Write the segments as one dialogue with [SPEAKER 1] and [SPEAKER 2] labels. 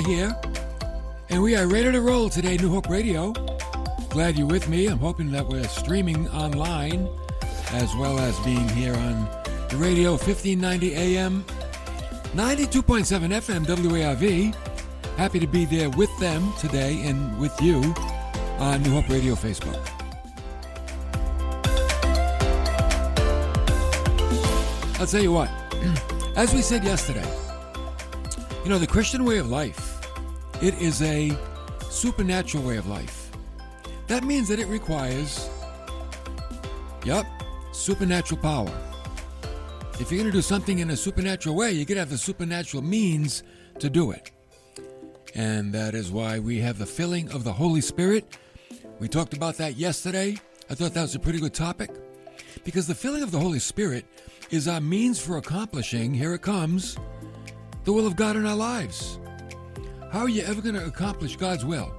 [SPEAKER 1] here, and we are ready to roll today, New Hope Radio. Glad you're with me. I'm hoping that we're streaming online as well as being here on the radio 1590 AM, 92.7 FM WARV. Happy to be there with them today and with you on New Hope Radio Facebook. I'll tell you what, as we said yesterday, you know, the Christian way of life, it is a supernatural way of life. That means that it requires, yep, supernatural power. If you're going to do something in a supernatural way, you're going to have the supernatural means to do it. And that is why we have the filling of the Holy Spirit. We talked about that yesterday. I thought that was a pretty good topic. Because the filling of the Holy Spirit is our means for accomplishing, here it comes, the will of God in our lives. How are you ever going to accomplish God's will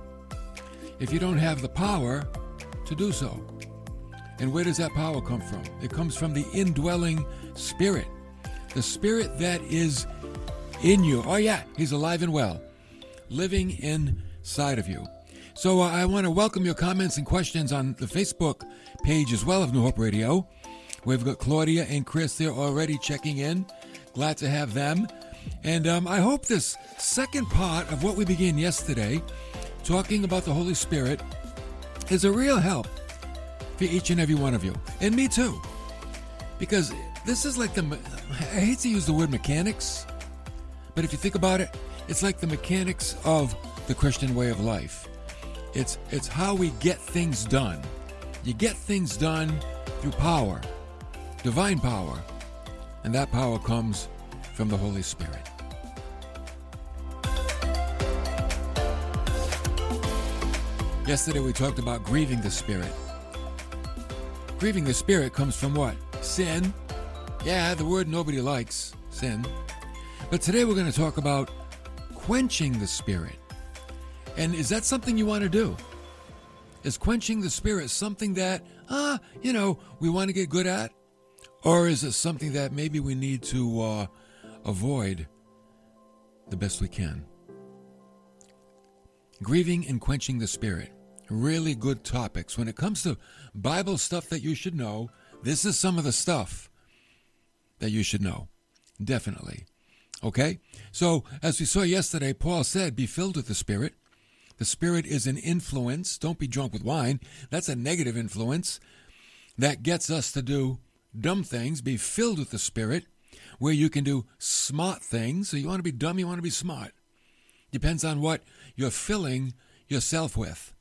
[SPEAKER 1] if you don't have the power to do so? And where does that power come from? It comes from the indwelling Spirit, the Spirit that is in you. Oh, yeah, He's alive and well, living inside of you. So uh, I want to welcome your comments and questions on the Facebook page as well of New Hope Radio. We've got Claudia and Chris there already checking in. Glad to have them. And um, I hope this second part of what we began yesterday, talking about the Holy Spirit, is a real help for each and every one of you. And me too. Because this is like the, I hate to use the word mechanics, but if you think about it, it's like the mechanics of the Christian way of life. It's, it's how we get things done. You get things done through power, divine power, and that power comes from the Holy Spirit. Yesterday we talked about grieving the Spirit. Grieving the Spirit comes from what? Sin. Yeah, the word nobody likes, sin. But today we're going to talk about quenching the Spirit. And is that something you want to do? Is quenching the Spirit something that, ah, you know, we want to get good at? Or is it something that maybe we need to uh, avoid the best we can? Grieving and quenching the Spirit. Really good topics. When it comes to Bible stuff that you should know, this is some of the stuff that you should know. Definitely. Okay? So, as we saw yesterday, Paul said, Be filled with the Spirit. The Spirit is an influence. Don't be drunk with wine. That's a negative influence that gets us to do dumb things. Be filled with the Spirit, where you can do smart things. So, you want to be dumb, you want to be smart. Depends on what you're filling yourself with.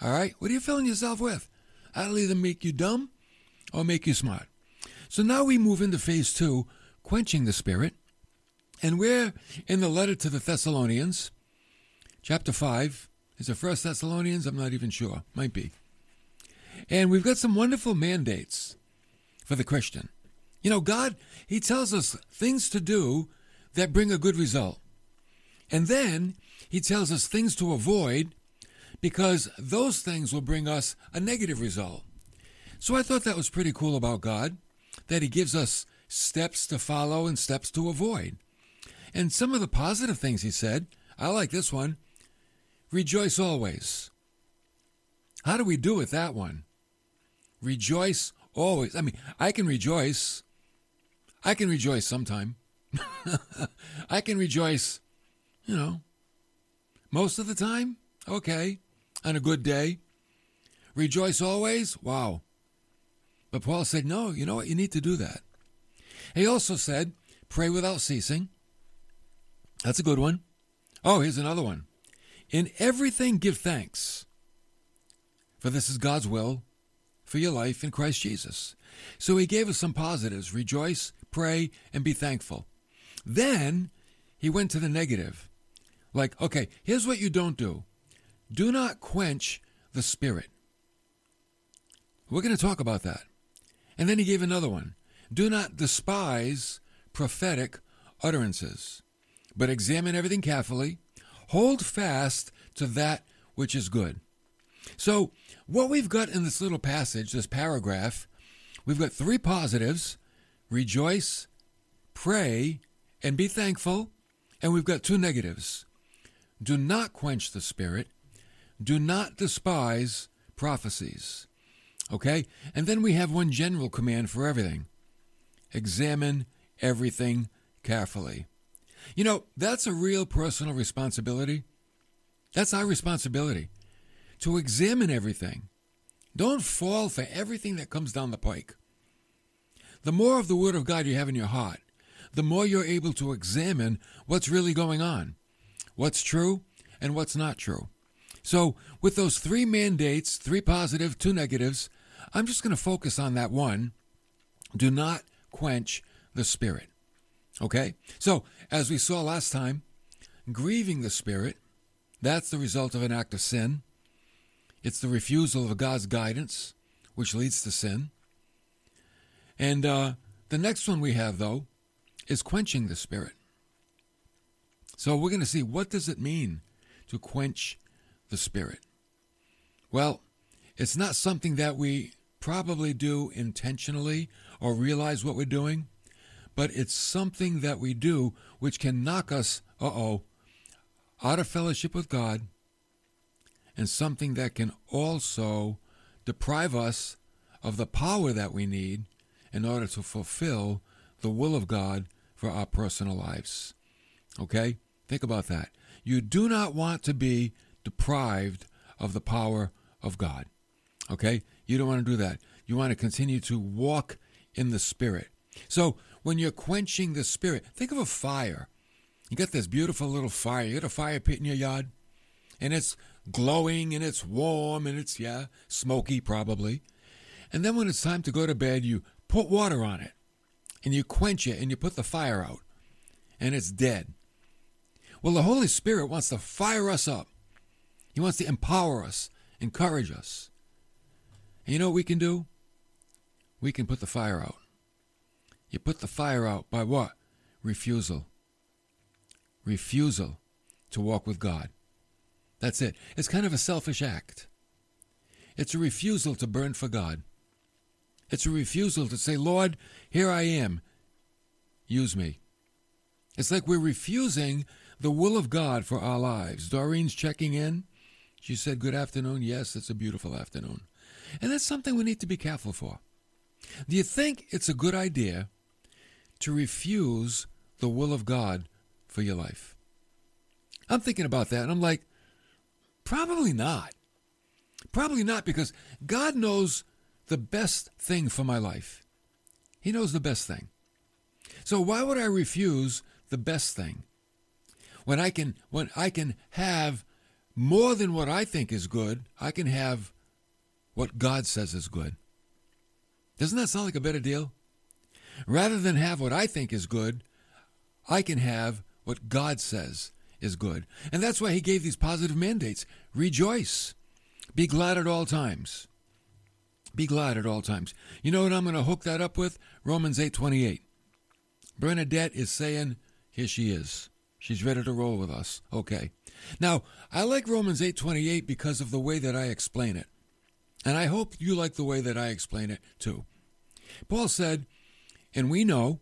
[SPEAKER 1] All right? What are you filling yourself with? That'll either make you dumb or make you smart. So now we move into phase two, quenching the spirit. And we're in the letter to the Thessalonians, chapter 5. Is it First Thessalonians? I'm not even sure. Might be. And we've got some wonderful mandates for the Christian. You know, God, He tells us things to do that bring a good result. And then He tells us things to avoid because those things will bring us a negative result. So I thought that was pretty cool about God, that He gives us steps to follow and steps to avoid. And some of the positive things He said, I like this one rejoice always. How do we do with that one? Rejoice always. I mean, I can rejoice. I can rejoice sometime. I can rejoice, you know, most of the time. Okay on a good day. Rejoice always? Wow. But Paul said, no, you know what? You need to do that. He also said, pray without ceasing. That's a good one. Oh, here's another one. In everything, give thanks, for this is God's will for your life in Christ Jesus. So he gave us some positives rejoice, pray, and be thankful. Then he went to the negative. Like, okay, here's what you don't do do not quench the Spirit. We're going to talk about that. And then he gave another one Do not despise prophetic utterances, but examine everything carefully. Hold fast to that which is good. So, what we've got in this little passage, this paragraph, we've got three positives rejoice, pray, and be thankful. And we've got two negatives do not quench the Spirit, do not despise prophecies. Okay? And then we have one general command for everything examine everything carefully. You know, that's a real personal responsibility. That's our responsibility to examine everything. Don't fall for everything that comes down the pike. The more of the Word of God you have in your heart, the more you're able to examine what's really going on, what's true and what's not true. So, with those three mandates, three positive, two negatives, I'm just going to focus on that one. Do not quench the Spirit. Okay? So, as we saw last time, grieving the Spirit, that's the result of an act of sin. It's the refusal of God's guidance, which leads to sin. And uh, the next one we have, though, is quenching the Spirit. So we're going to see what does it mean to quench the Spirit. Well, it's not something that we probably do intentionally or realize what we're doing, but it's something that we do which can knock us, uh oh, out of fellowship with God, and something that can also deprive us of the power that we need in order to fulfill the will of God for our personal lives. Okay? Think about that. You do not want to be deprived of the power of God. Okay? You don't want to do that. You want to continue to walk in the Spirit. So, when you're quenching the Spirit, think of a fire. You got this beautiful little fire. You got a fire pit in your yard, and it's glowing and it's warm and it's, yeah, smoky probably. And then when it's time to go to bed, you put water on it and you quench it and you put the fire out and it's dead. Well, the Holy Spirit wants to fire us up. He wants to empower us, encourage us. And you know what we can do? We can put the fire out. You put the fire out by what? Refusal. Refusal to walk with God. That's it. It's kind of a selfish act. It's a refusal to burn for God. It's a refusal to say, Lord, here I am. Use me. It's like we're refusing the will of God for our lives. Doreen's checking in. She said, Good afternoon. Yes, it's a beautiful afternoon. And that's something we need to be careful for. Do you think it's a good idea to refuse the will of God for your life? I'm thinking about that, and I'm like, probably not. Probably not because God knows the best thing for my life. He knows the best thing. So why would I refuse the best thing? When I can when I can have more than what I think is good, I can have what God says is good. Doesn't that sound like a better deal? Rather than have what I think is good, I can have what God says is good. And that's why he gave these positive mandates. Rejoice. Be glad at all times. Be glad at all times. You know what I'm going to hook that up with? Romans 8:28. Bernadette is saying, "Here she is. She's ready to roll with us." Okay. Now, I like Romans 8:28 because of the way that I explain it. And I hope you like the way that I explain it too. Paul said, "And we know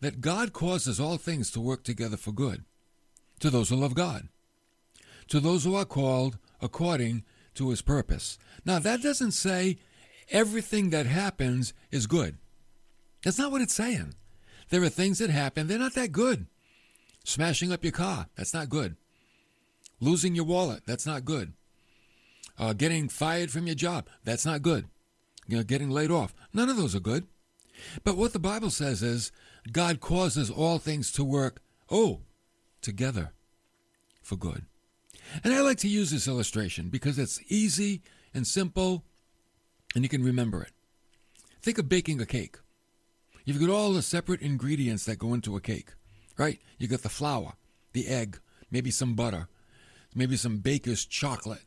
[SPEAKER 1] that God causes all things to work together for good to those who love God, to those who are called according to his purpose." Now, that doesn't say everything that happens is good. That's not what it's saying. There are things that happen, they're not that good. Smashing up your car, that's not good. Losing your wallet, that's not good. Uh, getting fired from your job, that's not good. You know, getting laid off, none of those are good. But what the Bible says is God causes all things to work, oh, together for good. And I like to use this illustration because it's easy and simple and you can remember it. Think of baking a cake. You've got all the separate ingredients that go into a cake, right? You got the flour, the egg, maybe some butter, maybe some baker's chocolate,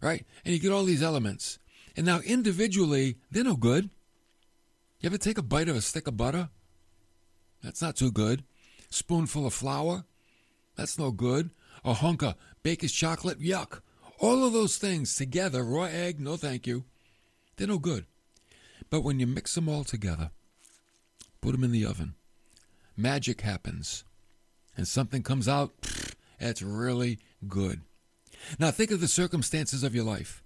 [SPEAKER 1] right? And you get all these elements. And now individually, they're no good. You ever take a bite of a stick of butter? That's not too good. Spoonful of flour? That's no good. A hunk of baker's chocolate? Yuck. All of those things together, raw egg, no thank you. They're no good. But when you mix them all together, put them in the oven, magic happens. And something comes out, that's really, good. Now think of the circumstances of your life.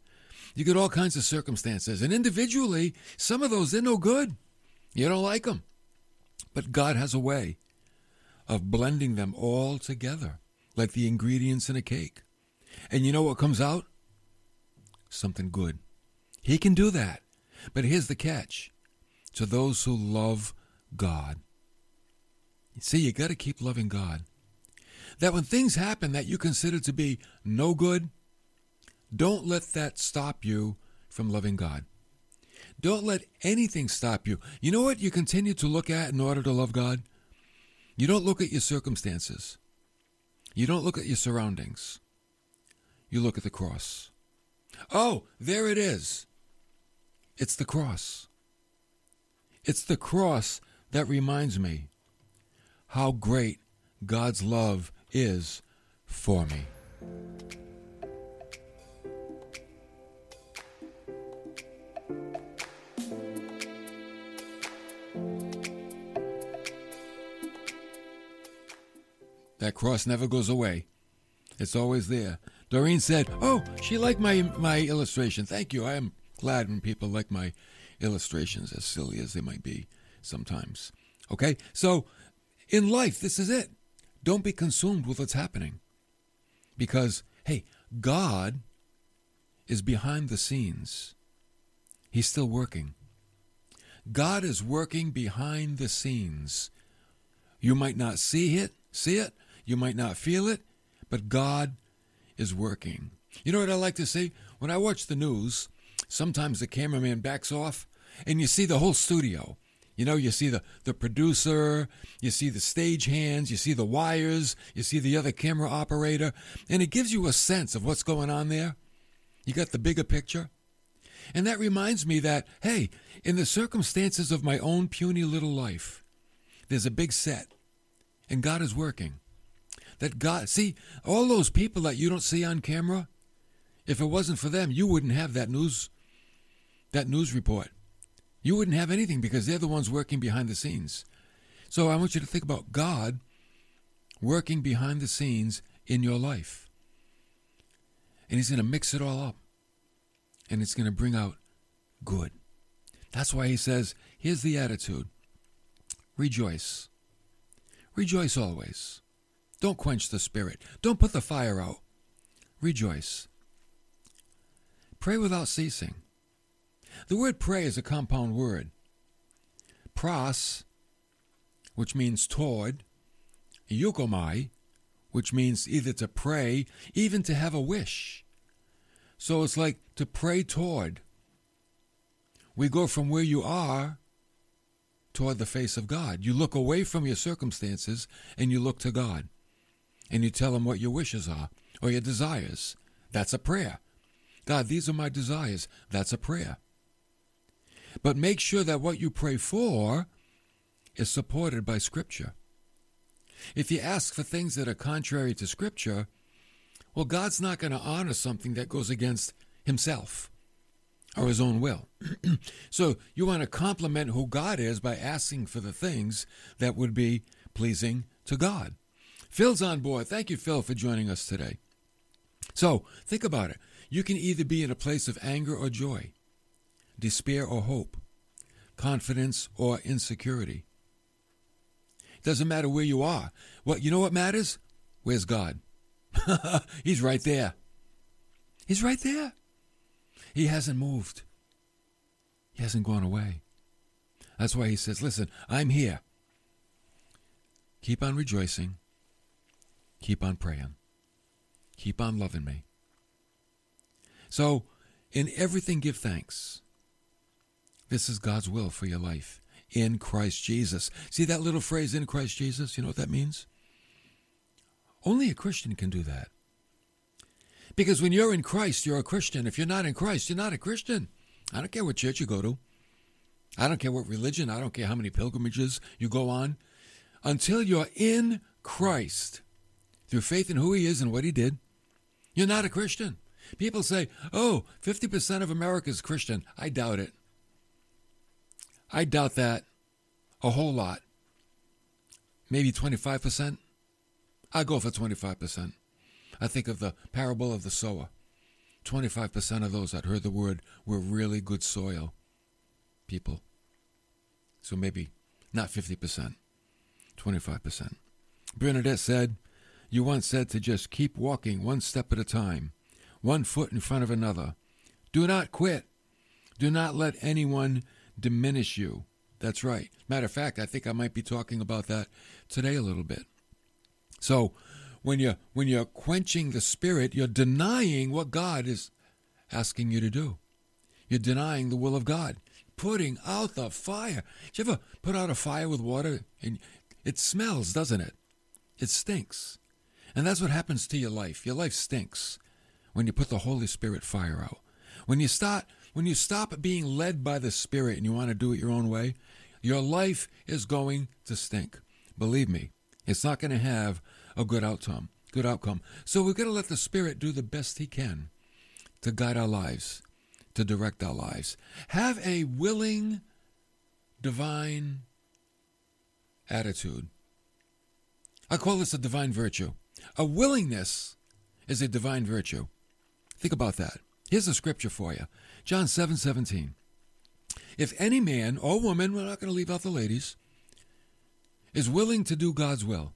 [SPEAKER 1] You get all kinds of circumstances, and individually, some of those they're no good. You don't like them. But God has a way of blending them all together, like the ingredients in a cake. And you know what comes out? Something good. He can do that. But here's the catch to those who love God. See, you got to keep loving God. That when things happen that you consider to be no good, don't let that stop you from loving God. Don't let anything stop you. You know what you continue to look at in order to love God? You don't look at your circumstances. You don't look at your surroundings. You look at the cross. Oh, there it is. It's the cross. It's the cross that reminds me how great God's love is for me. That cross never goes away. It's always there. Doreen said, "Oh, she liked my my illustration. Thank you. I am glad when people like my illustrations, as silly as they might be sometimes." Okay, so in life, this is it. Don't be consumed with what's happening, because hey, God is behind the scenes. He's still working. God is working behind the scenes. You might not see it, see it, you might not feel it, but God is working. You know what I like to see? When I watch the news, sometimes the cameraman backs off and you see the whole studio. You know, you see the, the producer, you see the stage hands, you see the wires, you see the other camera operator, and it gives you a sense of what's going on there. You got the bigger picture. And that reminds me that, hey, in the circumstances of my own puny little life, there's a big set, and God is working that God, see, all those people that you don't see on camera, if it wasn't for them, you wouldn't have that news, that news report. You wouldn't have anything because they're the ones working behind the scenes. So I want you to think about God working behind the scenes in your life. And He's going to mix it all up. And it's going to bring out good. That's why He says, here's the attitude rejoice. Rejoice always. Don't quench the spirit. Don't put the fire out. Rejoice. Pray without ceasing. The word pray is a compound word. Pros, which means toward, euchomai, which means either to pray, even to have a wish. So it's like to pray toward. We go from where you are toward the face of God. You look away from your circumstances and you look to God and you tell him what your wishes are or your desires. That's a prayer. God, these are my desires. That's a prayer. But make sure that what you pray for is supported by Scripture. If you ask for things that are contrary to Scripture, well, God's not going to honor something that goes against Himself or His own will. so you want to compliment who God is by asking for the things that would be pleasing to God. Phil's on board. Thank you, Phil, for joining us today. So, think about it. You can either be in a place of anger or joy, despair or hope, confidence or insecurity. It doesn't matter where you are. What you know what matters? Where's God? He's right there. He's right there. He hasn't moved. He hasn't gone away. That's why he says, Listen, I'm here. Keep on rejoicing. Keep on praying. Keep on loving me. So, in everything, give thanks. This is God's will for your life in Christ Jesus. See that little phrase, in Christ Jesus? You know what that means? Only a Christian can do that. Because when you're in Christ, you're a Christian. If you're not in Christ, you're not a Christian. I don't care what church you go to. I don't care what religion. I don't care how many pilgrimages you go on. Until you're in Christ, through faith in who he is and what he did, you're not a Christian. People say, oh, 50% of America is Christian. I doubt it. I doubt that a whole lot. Maybe 25%. I go for 25%. I think of the parable of the sower. 25% of those that heard the word were really good soil people. So maybe not 50%, 25%. Bernadette said, You once said to just keep walking one step at a time, one foot in front of another. Do not quit. Do not let anyone diminish you. That's right. Matter of fact, I think I might be talking about that today a little bit. So, when you when you're quenching the spirit, you're denying what God is asking you to do. You're denying the will of God, putting out the fire. Did you ever put out a fire with water and it smells, doesn't it? It stinks. And that's what happens to your life. Your life stinks when you put the Holy Spirit fire out. When you start when you stop being led by the Spirit and you want to do it your own way, your life is going to stink. Believe me, it's not going to have a good outcome. Good outcome. So we've got to let the Spirit do the best He can to guide our lives, to direct our lives. Have a willing, divine attitude. I call this a divine virtue. A willingness is a divine virtue. Think about that. Here's a scripture for you John 7 17. If any man or woman, we're not going to leave out the ladies, is willing to do God's will,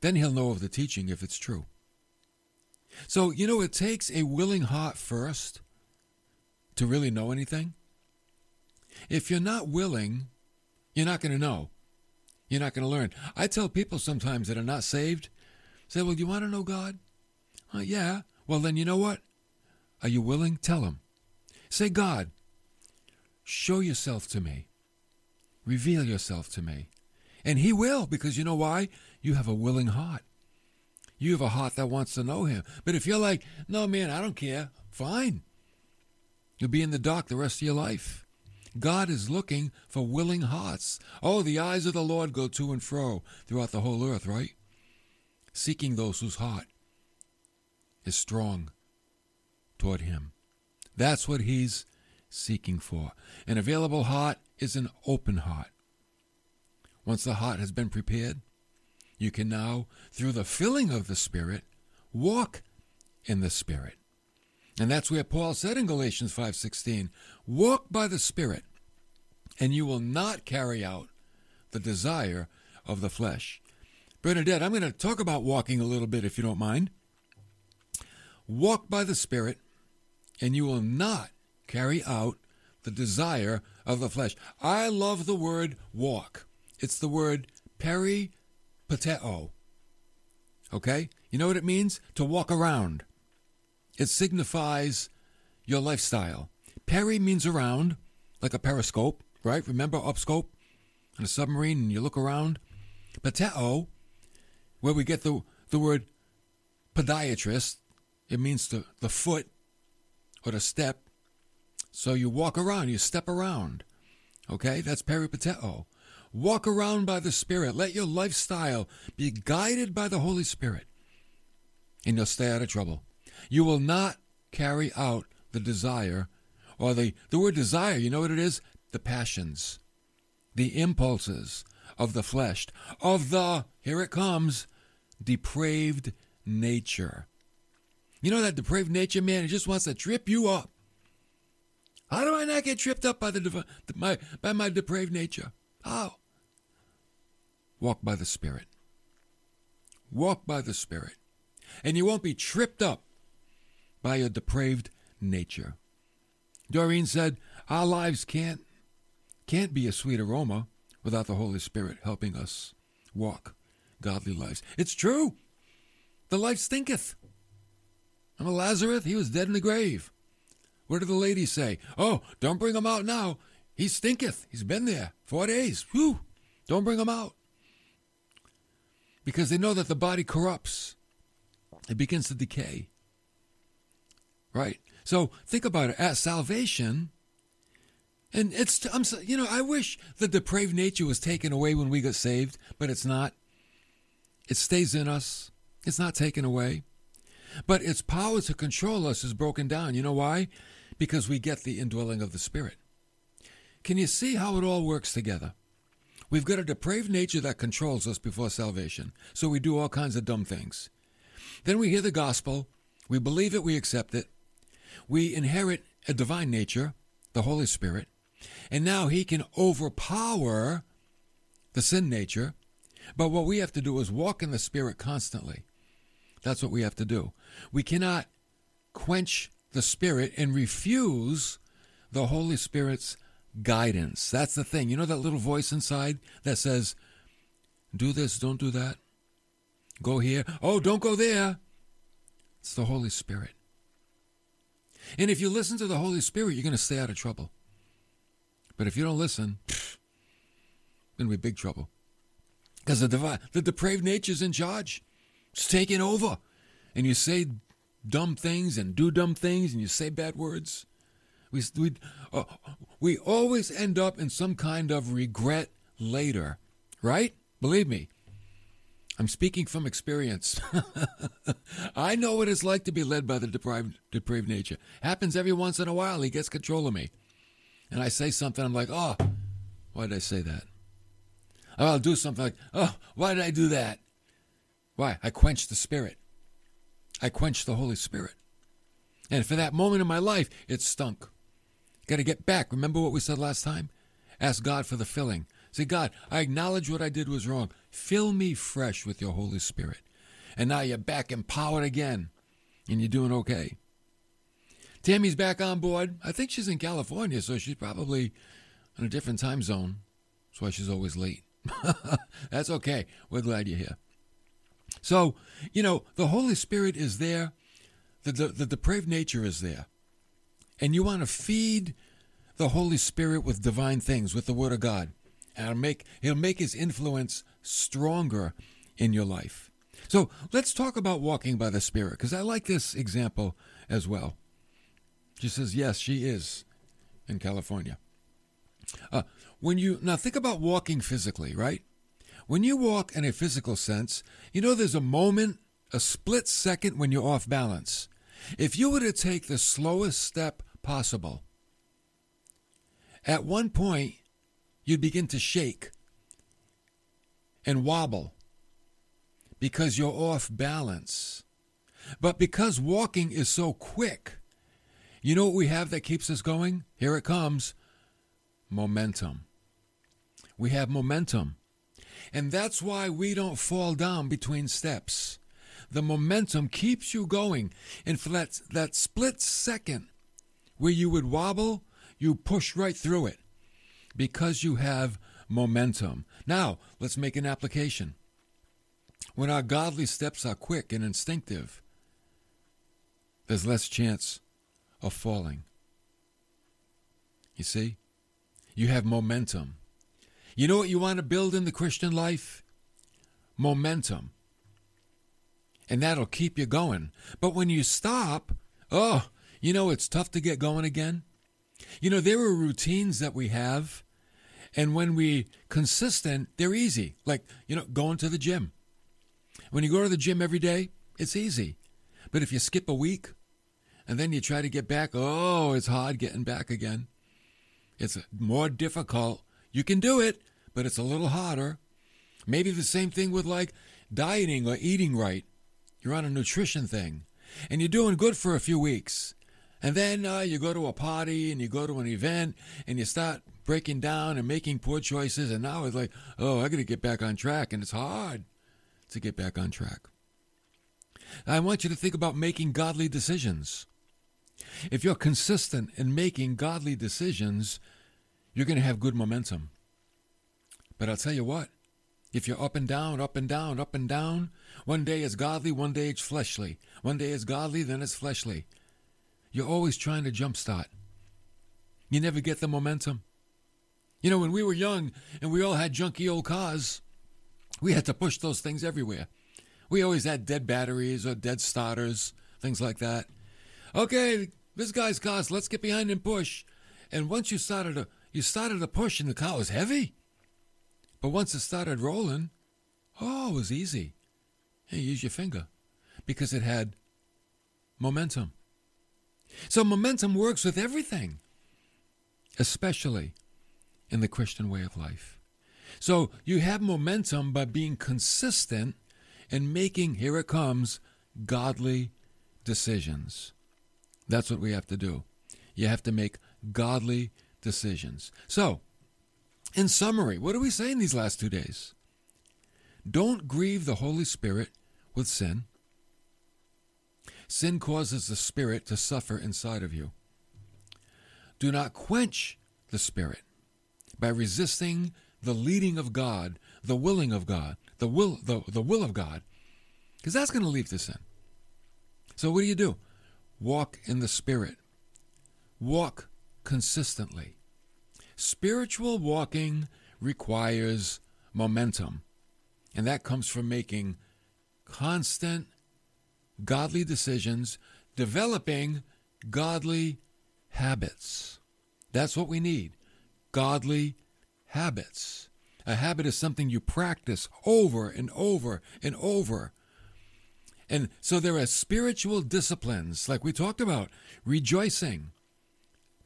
[SPEAKER 1] then he'll know of the teaching if it's true. So, you know, it takes a willing heart first to really know anything. If you're not willing, you're not going to know. You're not going to learn. I tell people sometimes that are not saved, say, Well, do you want to know God? Uh, yeah. Well, then you know what? Are you willing? Tell him. Say, God, show yourself to me. Reveal yourself to me. And he will, because you know why? You have a willing heart. You have a heart that wants to know him. But if you're like, no, man, I don't care, fine. You'll be in the dark the rest of your life. God is looking for willing hearts. Oh, the eyes of the Lord go to and fro throughout the whole earth, right? Seeking those whose heart is strong toward him. That's what he's seeking for. An available heart is an open heart. Once the heart has been prepared, you can now, through the filling of the Spirit, walk in the Spirit. And that's where Paul said in Galatians 5:16, "Walk by the Spirit, and you will not carry out the desire of the flesh." Bernadette, I'm going to talk about walking a little bit if you don't mind. Walk by the Spirit, and you will not carry out the desire of the flesh. I love the word walk. It's the word peripateo. Okay? You know what it means? To walk around. It signifies your lifestyle. Peri means around, like a periscope, right? Remember upscope on a submarine and you look around? Pateo, where we get the, the word podiatrist, it means the, the foot or the step. So you walk around, you step around. Okay? That's peripateo. Walk around by the Spirit. Let your lifestyle be guided by the Holy Spirit, and you'll stay out of trouble. You will not carry out the desire, or the, the word desire, you know what it is? The passions, the impulses of the flesh, of the, here it comes, depraved nature. You know that depraved nature, man, it just wants to trip you up. How do I not get tripped up by the my by my depraved nature? How? Walk by the Spirit. Walk by the Spirit. And you won't be tripped up by your depraved nature. Doreen said, Our lives can't can't be a sweet aroma without the Holy Spirit helping us walk godly lives. It's true. The life stinketh. I'm a Lazarus, he was dead in the grave. What did the lady say? Oh, don't bring him out now. He stinketh. He's been there four days. Whew. Don't bring him out. Because they know that the body corrupts. It begins to decay. Right? So think about it. At salvation, and it's, I'm, you know, I wish the depraved nature was taken away when we got saved, but it's not. It stays in us. It's not taken away. But its power to control us is broken down. You know why? Because we get the indwelling of the Spirit. Can you see how it all works together? We've got a depraved nature that controls us before salvation, so we do all kinds of dumb things. Then we hear the gospel, we believe it, we accept it, we inherit a divine nature, the Holy Spirit, and now He can overpower the sin nature. But what we have to do is walk in the Spirit constantly. That's what we have to do. We cannot quench the Spirit and refuse the Holy Spirit's guidance. That's the thing. You know that little voice inside that says, do this, don't do that. Go here. Oh, don't go there. It's the Holy Spirit. And if you listen to the Holy Spirit, you're going to stay out of trouble. But if you don't listen, to be big trouble. Because the, the depraved nature's in charge. It's taking over. And you say dumb things and do dumb things and you say bad words. We, we, uh, we always end up in some kind of regret later, right? Believe me. I'm speaking from experience. I know what it's like to be led by the depraved, depraved nature. Happens every once in a while. He gets control of me. And I say something, I'm like, oh, why did I say that? I'll do something like, oh, why did I do that? Why? I quenched the Spirit. I quenched the Holy Spirit. And for that moment in my life, it stunk. Got to get back. Remember what we said last time? Ask God for the filling. Say, God, I acknowledge what I did was wrong. Fill me fresh with your Holy Spirit. And now you're back empowered again, and you're doing okay. Tammy's back on board. I think she's in California, so she's probably in a different time zone. That's why she's always late. That's okay. We're glad you're here. So, you know, the Holy Spirit is there, the, the, the depraved nature is there. And you want to feed the Holy Spirit with divine things, with the Word of God. And it'll make, it'll make his influence stronger in your life. So let's talk about walking by the Spirit, because I like this example as well. She says, yes, she is in California. Uh, when you now think about walking physically, right? When you walk in a physical sense, you know there's a moment, a split second when you're off balance. If you were to take the slowest step possible, at one point you'd begin to shake and wobble because you're off balance. But because walking is so quick, you know what we have that keeps us going? Here it comes momentum. We have momentum. And that's why we don't fall down between steps. The momentum keeps you going. And for that, that split second where you would wobble, you push right through it because you have momentum. Now, let's make an application. When our godly steps are quick and instinctive, there's less chance of falling. You see? You have momentum. You know what you want to build in the Christian life? Momentum. And that'll keep you going. But when you stop, oh, you know, it's tough to get going again. You know, there are routines that we have, and when we consistent, they're easy. Like, you know, going to the gym. When you go to the gym every day, it's easy. But if you skip a week and then you try to get back, oh, it's hard getting back again. It's more difficult. You can do it, but it's a little harder. Maybe the same thing with like dieting or eating right. You're on a nutrition thing and you're doing good for a few weeks. And then uh, you go to a party and you go to an event and you start breaking down and making poor choices. And now it's like, oh, I got to get back on track. And it's hard to get back on track. I want you to think about making godly decisions. If you're consistent in making godly decisions, you're going to have good momentum. But I'll tell you what, if you're up and down, up and down, up and down, one day it's godly, one day it's fleshly. One day it's godly, then it's fleshly. You're always trying to jumpstart. You never get the momentum. You know, when we were young and we all had junky old cars, we had to push those things everywhere. We always had dead batteries or dead starters, things like that. Okay, this guy's car, so let's get behind and push. And once you started to you started to push and the car was heavy. But once it started rolling, oh, it was easy. You use your finger because it had momentum. So momentum works with everything, especially in the Christian way of life. So you have momentum by being consistent and making, here it comes, godly decisions. That's what we have to do. You have to make godly decisions. So, in summary, what are we saying in these last two days? Don't grieve the Holy Spirit with sin. Sin causes the Spirit to suffer inside of you. Do not quench the Spirit by resisting the leading of God, the willing of God, the will, the, the will of God, because that's going to lead to sin. So what do you do? Walk in the Spirit. Walk consistently. Spiritual walking requires momentum, and that comes from making constant godly decisions, developing godly habits. That's what we need godly habits. A habit is something you practice over and over and over. And so there are spiritual disciplines, like we talked about rejoicing,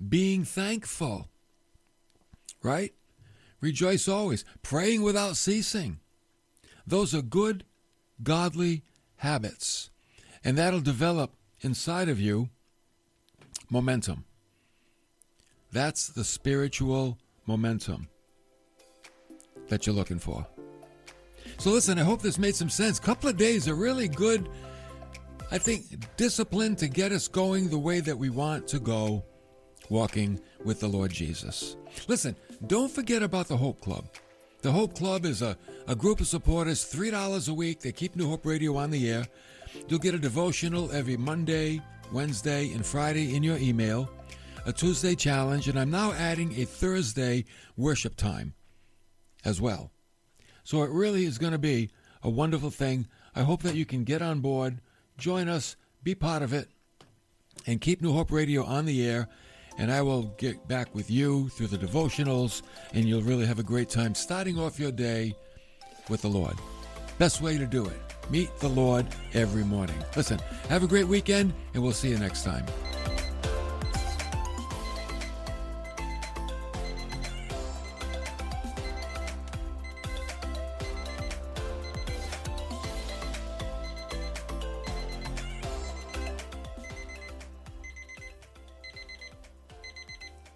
[SPEAKER 1] being thankful, right? Rejoice always, praying without ceasing. Those are good, godly habits. And that'll develop inside of you momentum. That's the spiritual momentum that you're looking for. So, listen, I hope this made some sense. Couple of days are really good, I think, discipline to get us going the way that we want to go, walking with the Lord Jesus. Listen, don't forget about the Hope Club. The Hope Club is a, a group of supporters, $3 a week. They keep New Hope Radio on the air. You'll get a devotional every Monday, Wednesday, and Friday in your email, a Tuesday challenge, and I'm now adding a Thursday worship time as well. So it really is going to be a wonderful thing. I hope that you can get on board, join us, be part of it, and keep New Hope Radio on the air. And I will get back with you through the devotionals, and you'll really have a great time starting off your day with the Lord. Best way to do it. Meet the Lord every morning. Listen, have a great weekend, and we'll see you next time.